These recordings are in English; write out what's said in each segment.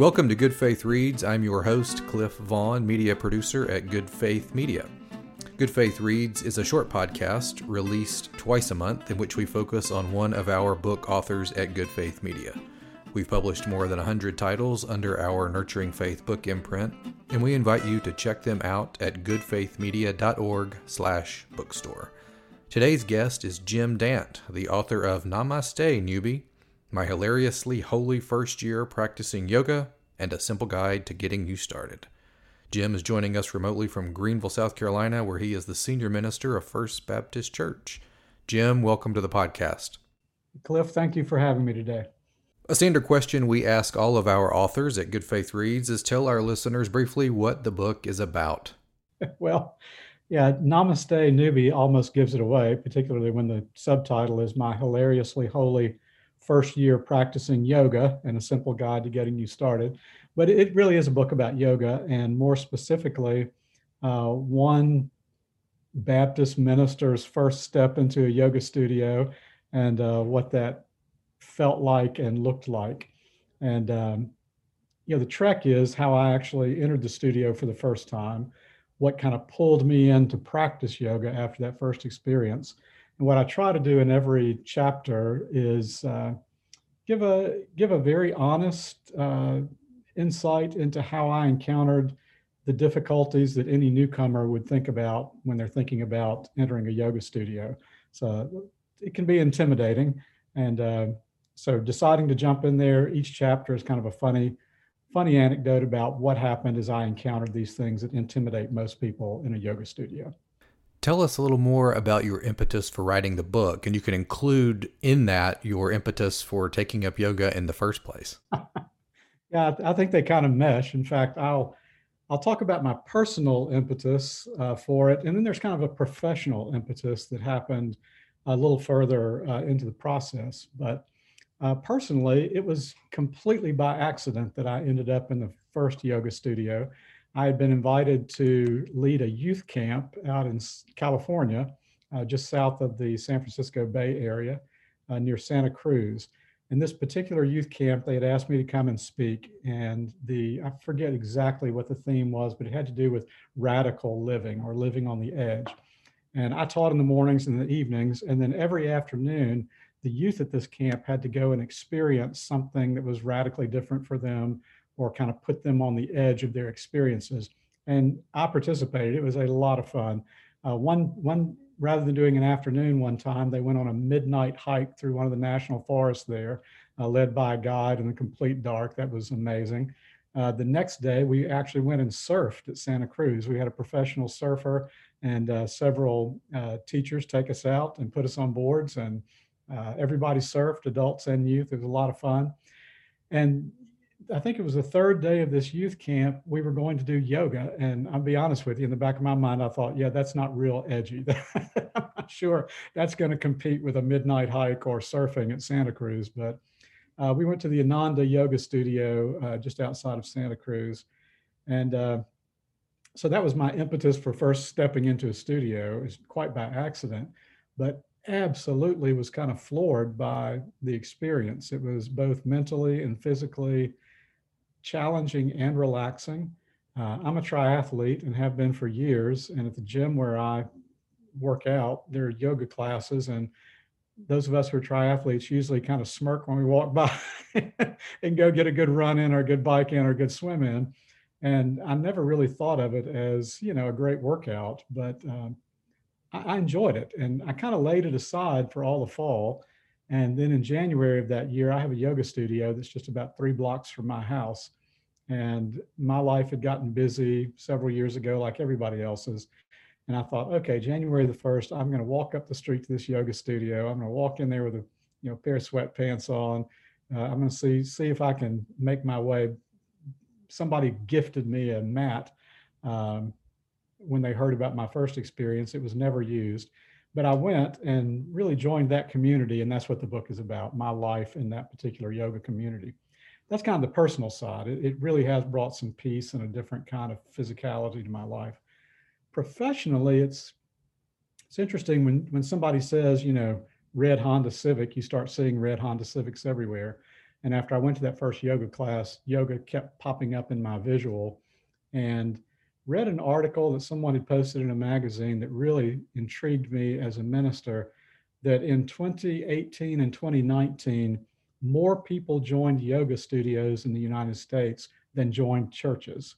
Welcome to Good Faith Reads. I'm your host, Cliff Vaughn, media producer at Good Faith Media. Good Faith Reads is a short podcast released twice a month in which we focus on one of our book authors at Good Faith Media. We've published more than 100 titles under our Nurturing Faith book imprint, and we invite you to check them out at goodfaithmedia.org/bookstore. Today's guest is Jim Dant, the author of Namaste Newbie, my hilariously holy first year practicing yoga, and a simple guide to getting you started. Jim is joining us remotely from Greenville, South Carolina, where he is the senior minister of First Baptist Church. Jim, welcome to the podcast. Cliff, thank you for having me today. A standard question we ask all of our authors at Good Faith Reads is tell our listeners briefly what the book is about. well, yeah, Namaste Newbie almost gives it away, particularly when the subtitle is My Hilariously Holy First Year Practicing Yoga and a Simple Guide to Getting You Started. But it really is a book about yoga, and more specifically, uh, one Baptist minister's first step into a yoga studio and uh, what that felt like and looked like. And, um, you know, the trek is how I actually entered the studio for the first time what kind of pulled me in to practice yoga after that first experience. And what I try to do in every chapter is uh, give a give a very honest uh, insight into how I encountered the difficulties that any newcomer would think about when they're thinking about entering a yoga studio. So it can be intimidating, and uh, so deciding to jump in there each chapter is kind of a funny funny anecdote about what happened as I encountered these things that intimidate most people in a yoga studio. Tell us a little more about your impetus for writing the book, and you can include in that your impetus for taking up yoga in the first place. yeah, I think they kind of mesh. In fact, I'll I'll talk about my personal impetus uh, for it, and then there's kind of a professional impetus that happened a little further uh, into the process. But uh, personally, it was completely by accident that I ended up in the first yoga studio. I had been invited to lead a youth camp out in California, uh, just south of the San Francisco Bay Area, uh, near Santa Cruz. In this particular youth camp, they had asked me to come and speak, and the I forget exactly what the theme was, but it had to do with radical living or living on the edge. And I taught in the mornings and the evenings, and then every afternoon the youth at this camp had to go and experience something that was radically different for them or kind of put them on the edge of their experiences. And I participated. It was a lot of fun. Uh, one, one, rather than doing an afternoon one time, they went on a midnight hike through one of the national forests there, uh, led by a guide in the complete dark. That was amazing. Uh, the next day, we actually went and surfed at Santa Cruz. We had a professional surfer and uh, several uh, teachers take us out and put us on boards and uh, everybody surfed, adults and youth. It was a lot of fun. And I think it was the third day of this youth camp, we were going to do yoga. And I'll be honest with you, in the back of my mind, I thought, yeah, that's not real edgy. I'm not sure that's going to compete with a midnight hike or surfing at Santa Cruz. But uh, we went to the Ananda Yoga Studio uh, just outside of Santa Cruz. And uh, so that was my impetus for first stepping into a studio. It was quite by accident. But absolutely was kind of floored by the experience. It was both mentally and physically challenging and relaxing. Uh, I'm a triathlete and have been for years. And at the gym where I work out, there are yoga classes. And those of us who are triathletes usually kind of smirk when we walk by and go get a good run in or a good bike in or a good swim in. And I never really thought of it as, you know, a great workout, but um, I, enjoyed it and I kind of laid it aside for all the fall. And then in January of that year, I have a yoga studio that's just about three blocks from my house. And my life had gotten busy several years ago, like everybody else's. And I thought, okay, January the 1st, I'm going to walk up the street to this yoga studio. I'm going to walk in there with a you know pair of sweatpants on. Uh, I'm going to see see if I can make my way. Somebody gifted me a mat um, when they heard about my first experience. It was never used. But I went and really joined that community, and that's what the book is about my life in that particular yoga community. That's kind of the personal side. It, it really has brought some peace and a different kind of physicality to my life. Professionally, it's it's interesting when when somebody says, you know, red Honda Civic, you start seeing red Honda Civics everywhere. And after I went to that first yoga class, yoga kept popping up in my visual and read an article that someone had posted in a magazine that really intrigued me as a minister that in 2018 and 2019, more people joined yoga studios in the United States than joined churches.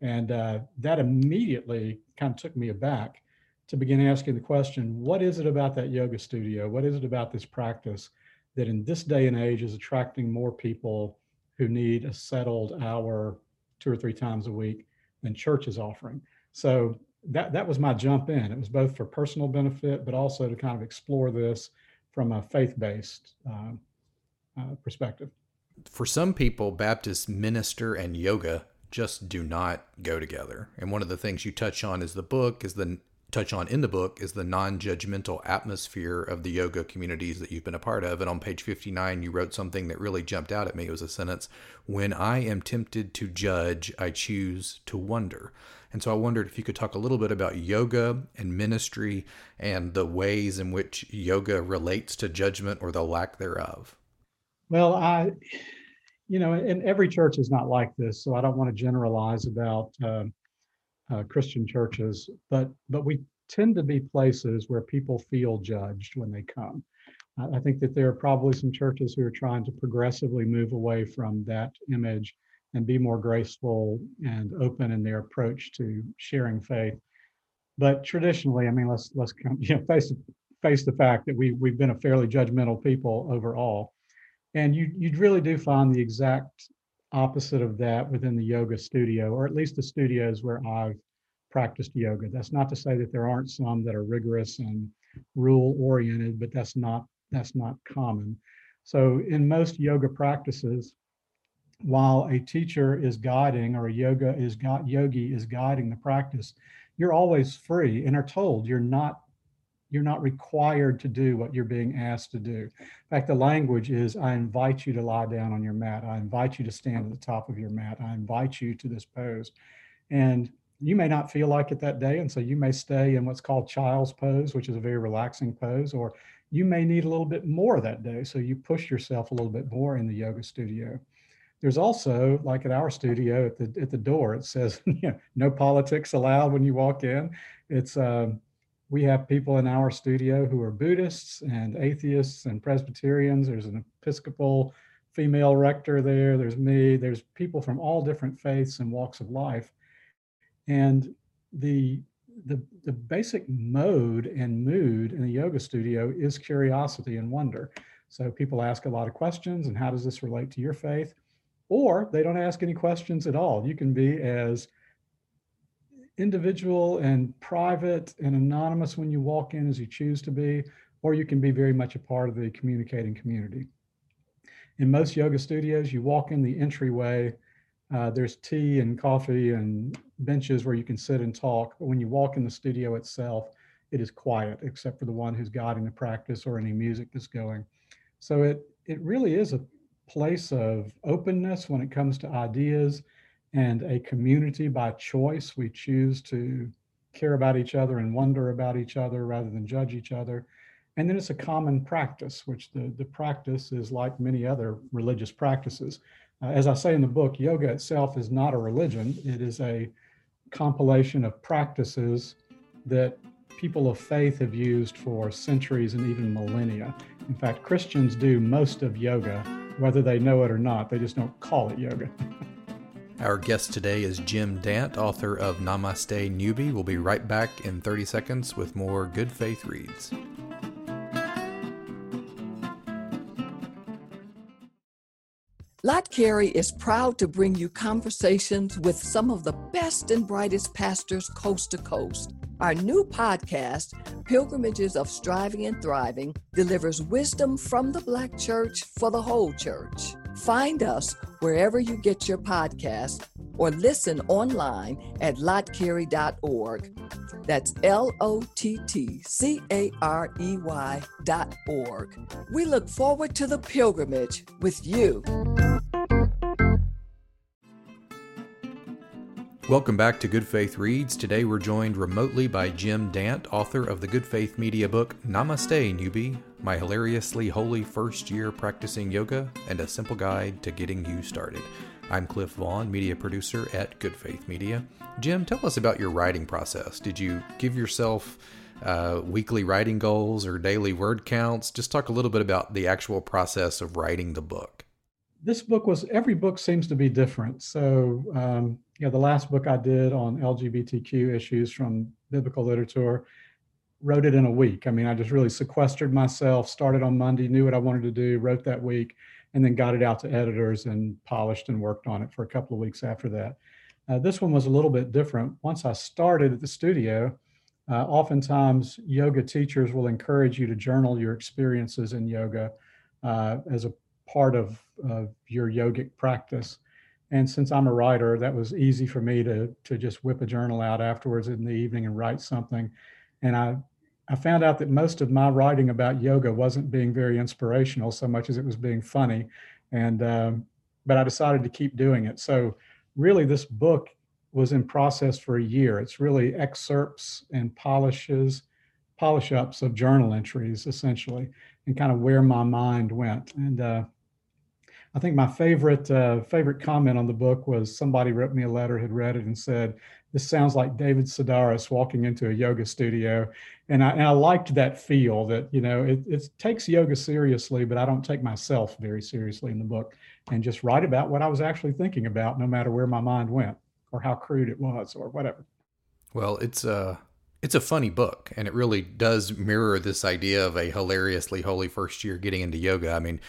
And uh, that immediately kind of took me aback to begin asking the question what is it about that yoga studio? What is it about this practice that in this day and age is attracting more people who need a settled hour two or three times a week than church is offering? So that, that was my jump in. It was both for personal benefit, but also to kind of explore this from a faith based uh, uh, perspective. For some people, Baptist minister and yoga just do not go together. And one of the things you touch on is the book is the touch on in the book is the non-judgmental atmosphere of the yoga communities that you've been a part of. And on page 59 you wrote something that really jumped out at me. It was a sentence when i am tempted to judge i choose to wonder. And so i wondered if you could talk a little bit about yoga and ministry and the ways in which yoga relates to judgment or the lack thereof. Well i you know, and every church is not like this, so I don't want to generalize about uh, uh, Christian churches, but but we tend to be places where people feel judged when they come. I think that there are probably some churches who are trying to progressively move away from that image and be more graceful and open in their approach to sharing faith. But traditionally, I mean, let's let's come you know, face face the fact that we we've been a fairly judgmental people overall and you you really do find the exact opposite of that within the yoga studio, or at least the studios where I've practiced yoga. That's not to say that there aren't some that are rigorous and rule oriented, but that's not that's not common. So in most yoga practices, while a teacher is guiding or a yoga is got yogi is guiding the practice, you're always free and are told you're not you're not required to do what you're being asked to do. In fact, the language is I invite you to lie down on your mat. I invite you to stand at the top of your mat. I invite you to this pose. And you may not feel like it that day. And so you may stay in what's called child's pose, which is a very relaxing pose, or you may need a little bit more that day. So you push yourself a little bit more in the yoga studio. There's also, like at our studio at the at the door, it says, you know, no politics allowed when you walk in. It's um, we have people in our studio who are Buddhists and atheists and Presbyterians. There's an Episcopal female rector there. There's me. There's people from all different faiths and walks of life. And the the, the basic mode and mood in the yoga studio is curiosity and wonder. So people ask a lot of questions and how does this relate to your faith? Or they don't ask any questions at all. You can be as individual and private and anonymous when you walk in as you choose to be, or you can be very much a part of the communicating community. In most yoga studios, you walk in the entryway, uh, there's tea and coffee and benches where you can sit and talk. But when you walk in the studio itself, it is quiet, except for the one who's guiding the practice or any music that's going. So it it really is a place of openness when it comes to ideas and a community by choice. We choose to care about each other and wonder about each other rather than judge each other. And then it's a common practice, which the, the practice is like many other religious practices. Uh, as I say in the book, yoga itself is not a religion, it is a compilation of practices that people of faith have used for centuries and even millennia. In fact, Christians do most of yoga, whether they know it or not, they just don't call it yoga. Our guest today is Jim Dant, author of Namaste Newbie. We'll be right back in 30 seconds with more Good Faith Reads. Lott Carey is proud to bring you conversations with some of the best and brightest pastors coast to coast. Our new podcast, Pilgrimages of Striving and Thriving, delivers wisdom from the Black church for the whole church. Find us wherever you get your podcast or listen online at lottcarey.org. That's L O T T C A R E Y dot org. We look forward to the pilgrimage with you. Welcome back to Good Faith Reads. Today we're joined remotely by Jim Dant, author of the Good Faith Media book Namaste, Newbie My Hilariously Holy First Year Practicing Yoga and a Simple Guide to Getting You Started. I'm Cliff Vaughn, media producer at Good Faith Media. Jim, tell us about your writing process. Did you give yourself uh, weekly writing goals or daily word counts? Just talk a little bit about the actual process of writing the book. This book was, every book seems to be different. So, um, you know, the last book I did on LGBTQ issues from biblical literature, wrote it in a week. I mean, I just really sequestered myself, started on Monday, knew what I wanted to do, wrote that week, and then got it out to editors and polished and worked on it for a couple of weeks after that. Uh, this one was a little bit different. Once I started at the studio, uh, oftentimes yoga teachers will encourage you to journal your experiences in yoga uh, as a part of your yogic practice. And since I'm a writer, that was easy for me to to just whip a journal out afterwards in the evening and write something. And I I found out that most of my writing about yoga wasn't being very inspirational so much as it was being funny. And um, but I decided to keep doing it. So really, this book was in process for a year. It's really excerpts and polishes, polish ups of journal entries essentially, and kind of where my mind went. And uh, I think my favorite uh, favorite comment on the book was somebody wrote me a letter, had read it, and said, "This sounds like David Sedaris walking into a yoga studio," and I, and I liked that feel that you know it, it takes yoga seriously, but I don't take myself very seriously in the book, and just write about what I was actually thinking about, no matter where my mind went or how crude it was or whatever. Well, it's a it's a funny book, and it really does mirror this idea of a hilariously holy first year getting into yoga. I mean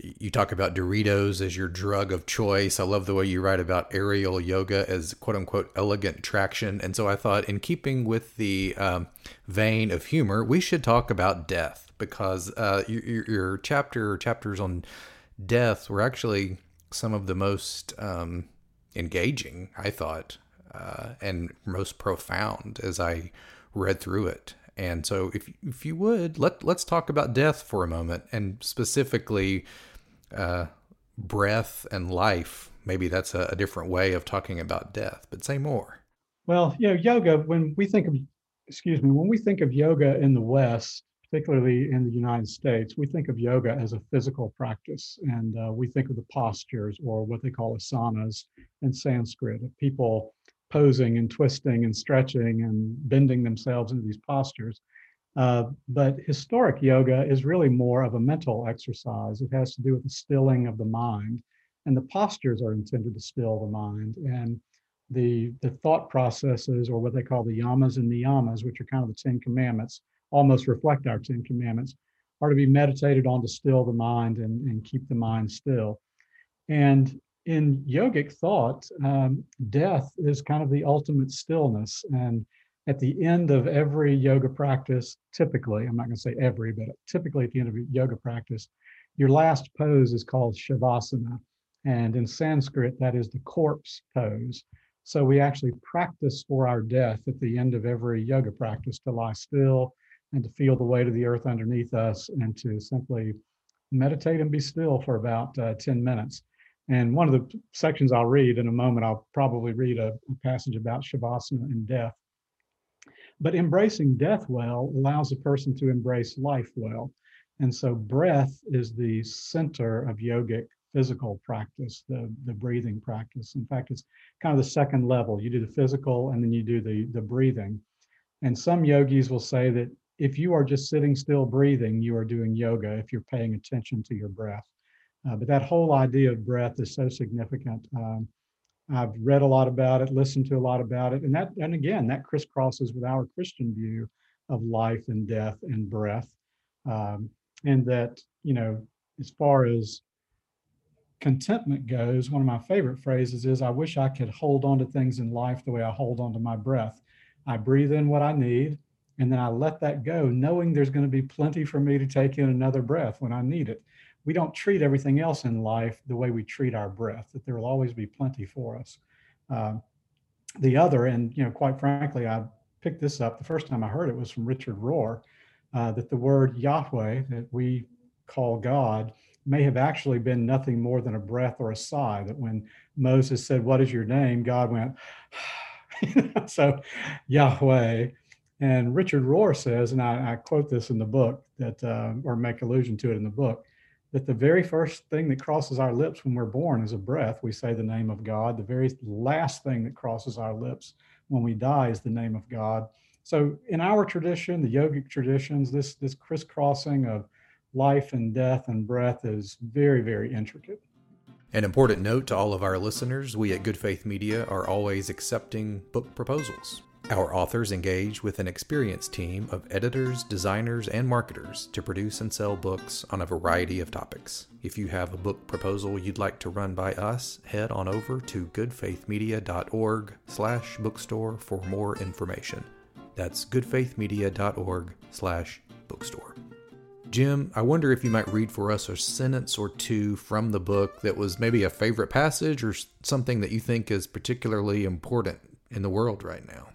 you talk about Doritos as your drug of choice. I love the way you write about aerial yoga as quote unquote elegant traction. And so I thought, in keeping with the um, vein of humor, we should talk about death because uh, your, your chapter chapters on death were actually some of the most um, engaging, I thought, uh, and most profound as I read through it. And so, if if you would let let's talk about death for a moment, and specifically uh, breath and life. Maybe that's a, a different way of talking about death, but say more. Well, you know, yoga. When we think of, excuse me, when we think of yoga in the West, particularly in the United States, we think of yoga as a physical practice, and uh, we think of the postures or what they call asanas in Sanskrit people posing and twisting and stretching and bending themselves into these postures. Uh, but historic yoga is really more of a mental exercise. It has to do with the stilling of the mind, and the postures are intended to still the mind. And the the thought processes, or what they call the yamas and niyamas, which are kind of the Ten Commandments, almost reflect our Ten Commandments, are to be meditated on to still the mind and, and keep the mind still. And in yogic thought, um, death is kind of the ultimate stillness. And at the end of every yoga practice, typically, I'm not going to say every, but typically at the end of yoga practice, your last pose is called Shavasana. And in Sanskrit, that is the corpse pose. So we actually practice for our death at the end of every yoga practice to lie still and to feel the weight of the earth underneath us and to simply meditate and be still for about uh, 10 minutes. And one of the sections I'll read in a moment, I'll probably read a, a passage about Shavasana and death. But embracing death well allows a person to embrace life well. And so breath is the center of yogic physical practice, the, the breathing practice. In fact, it's kind of the second level. You do the physical and then you do the, the breathing. And some yogis will say that if you are just sitting still breathing, you are doing yoga if you're paying attention to your breath. Uh, but that whole idea of breath is so significant. Um, I've read a lot about it, listened to a lot about it, and that, and again, that crisscrosses with our Christian view of life and death and breath, um, and that you know, as far as contentment goes, one of my favorite phrases is, "I wish I could hold on to things in life the way I hold on to my breath. I breathe in what I need, and then I let that go, knowing there's going to be plenty for me to take in another breath when I need it." We don't treat everything else in life the way we treat our breath, that there will always be plenty for us. Uh, the other, and you know, quite frankly, I picked this up the first time I heard it was from Richard Rohr, uh, that the word Yahweh that we call God may have actually been nothing more than a breath or a sigh. That when Moses said, What is your name? God went, So Yahweh. And Richard Rohr says, and I, I quote this in the book that, uh, or make allusion to it in the book, that the very first thing that crosses our lips when we're born is a breath. We say the name of God. The very last thing that crosses our lips when we die is the name of God. So in our tradition, the yogic traditions, this this crisscrossing of life and death and breath is very, very intricate. An important note to all of our listeners we at Good Faith Media are always accepting book proposals. Our authors engage with an experienced team of editors, designers, and marketers to produce and sell books on a variety of topics. If you have a book proposal you'd like to run by us, head on over to goodfaithmedia.org slash bookstore for more information. That's goodfaithmedia.org slash bookstore. Jim, I wonder if you might read for us a sentence or two from the book that was maybe a favorite passage or something that you think is particularly important in the world right now.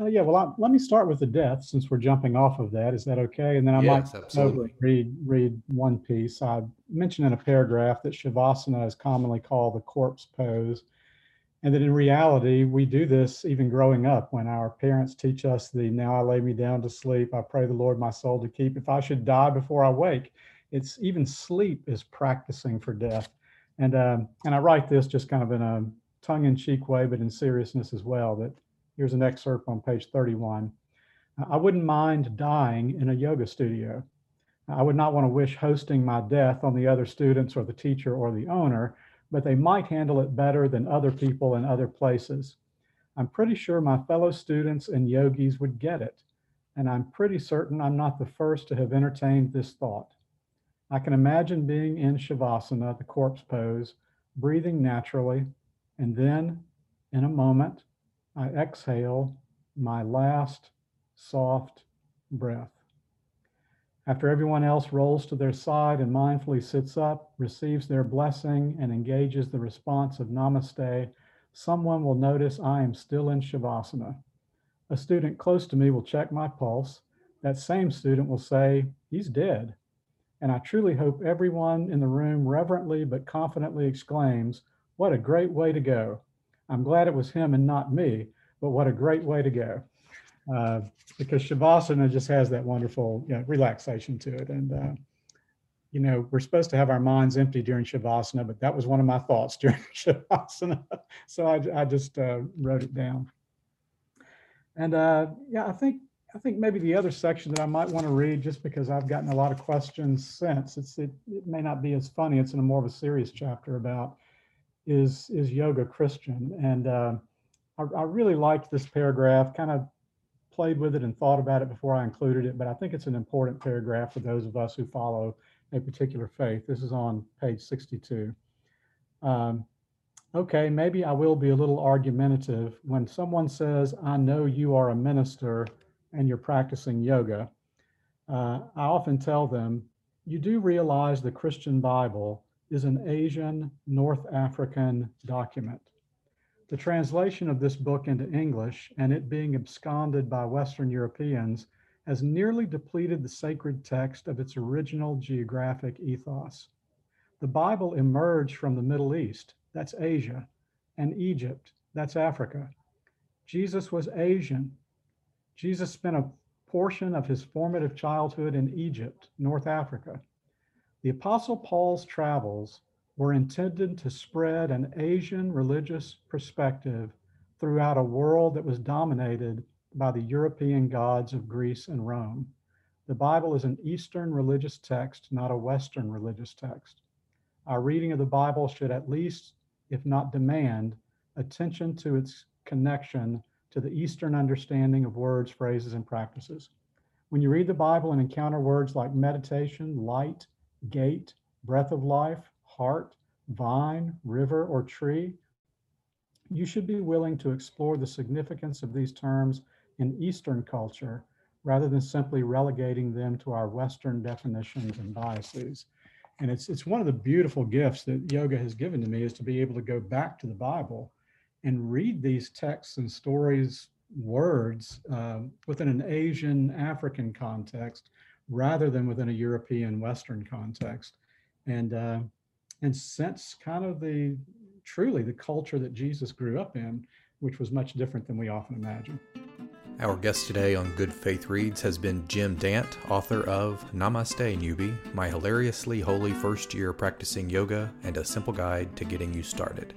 Uh, yeah, well, I, let me start with the death since we're jumping off of that. Is that okay? And then I yes, might absolutely. read read one piece. I mentioned in a paragraph that shavasana is commonly called the corpse pose, and that in reality we do this even growing up when our parents teach us the "Now I lay me down to sleep. I pray the Lord my soul to keep. If I should die before I wake." It's even sleep is practicing for death, and um, and I write this just kind of in a tongue-in-cheek way, but in seriousness as well. That Here's an excerpt on page 31. I wouldn't mind dying in a yoga studio. I would not want to wish hosting my death on the other students or the teacher or the owner, but they might handle it better than other people in other places. I'm pretty sure my fellow students and yogis would get it, and I'm pretty certain I'm not the first to have entertained this thought. I can imagine being in Shavasana, the corpse pose, breathing naturally, and then, in a moment, I exhale my last soft breath. After everyone else rolls to their side and mindfully sits up, receives their blessing, and engages the response of namaste, someone will notice I am still in Shavasana. A student close to me will check my pulse. That same student will say, He's dead. And I truly hope everyone in the room reverently but confidently exclaims, What a great way to go! I'm glad it was him and not me, but what a great way to go. Uh, because Shavasana just has that wonderful you know, relaxation to it. And, uh, you know, we're supposed to have our minds empty during Shavasana, but that was one of my thoughts during Shavasana. so I, I just uh, wrote it down. And uh, yeah, I think I think maybe the other section that I might want to read, just because I've gotten a lot of questions since, it's it, it may not be as funny. It's in a more of a serious chapter about is is yoga Christian? And uh, I, I really liked this paragraph. Kind of played with it and thought about it before I included it, but I think it's an important paragraph for those of us who follow a particular faith. This is on page 62. Um, okay, maybe I will be a little argumentative. When someone says, I know you are a minister and you're practicing yoga, uh, I often tell them, you do realize the Christian Bible is an Asian North African document. The translation of this book into English and it being absconded by Western Europeans has nearly depleted the sacred text of its original geographic ethos. The Bible emerged from the Middle East, that's Asia, and Egypt, that's Africa. Jesus was Asian. Jesus spent a portion of his formative childhood in Egypt, North Africa. The Apostle Paul's travels were intended to spread an Asian religious perspective throughout a world that was dominated by the European gods of Greece and Rome. The Bible is an Eastern religious text, not a Western religious text. Our reading of the Bible should at least, if not demand, attention to its connection to the Eastern understanding of words, phrases, and practices. When you read the Bible and encounter words like meditation, light, gate, breath of life, heart, vine, river, or tree, you should be willing to explore the significance of these terms in Eastern culture rather than simply relegating them to our Western definitions and biases. And it's, it's one of the beautiful gifts that yoga has given to me is to be able to go back to the Bible and read these texts and stories, words um, within an Asian African context rather than within a European Western context. and uh, and sense kind of the truly the culture that Jesus grew up in, which was much different than we often imagine. Our guest today on Good Faith Reads has been Jim Dant, author of Namaste Newbie, my hilariously holy first year practicing yoga and a simple guide to getting you started.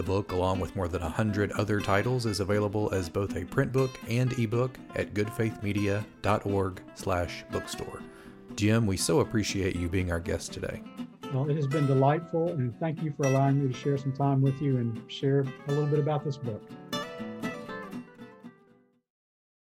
The book, along with more than a hundred other titles, is available as both a print book and ebook at goodfaithmedia.org slash bookstore. Jim, we so appreciate you being our guest today. Well, it has been delightful, and thank you for allowing me to share some time with you and share a little bit about this book.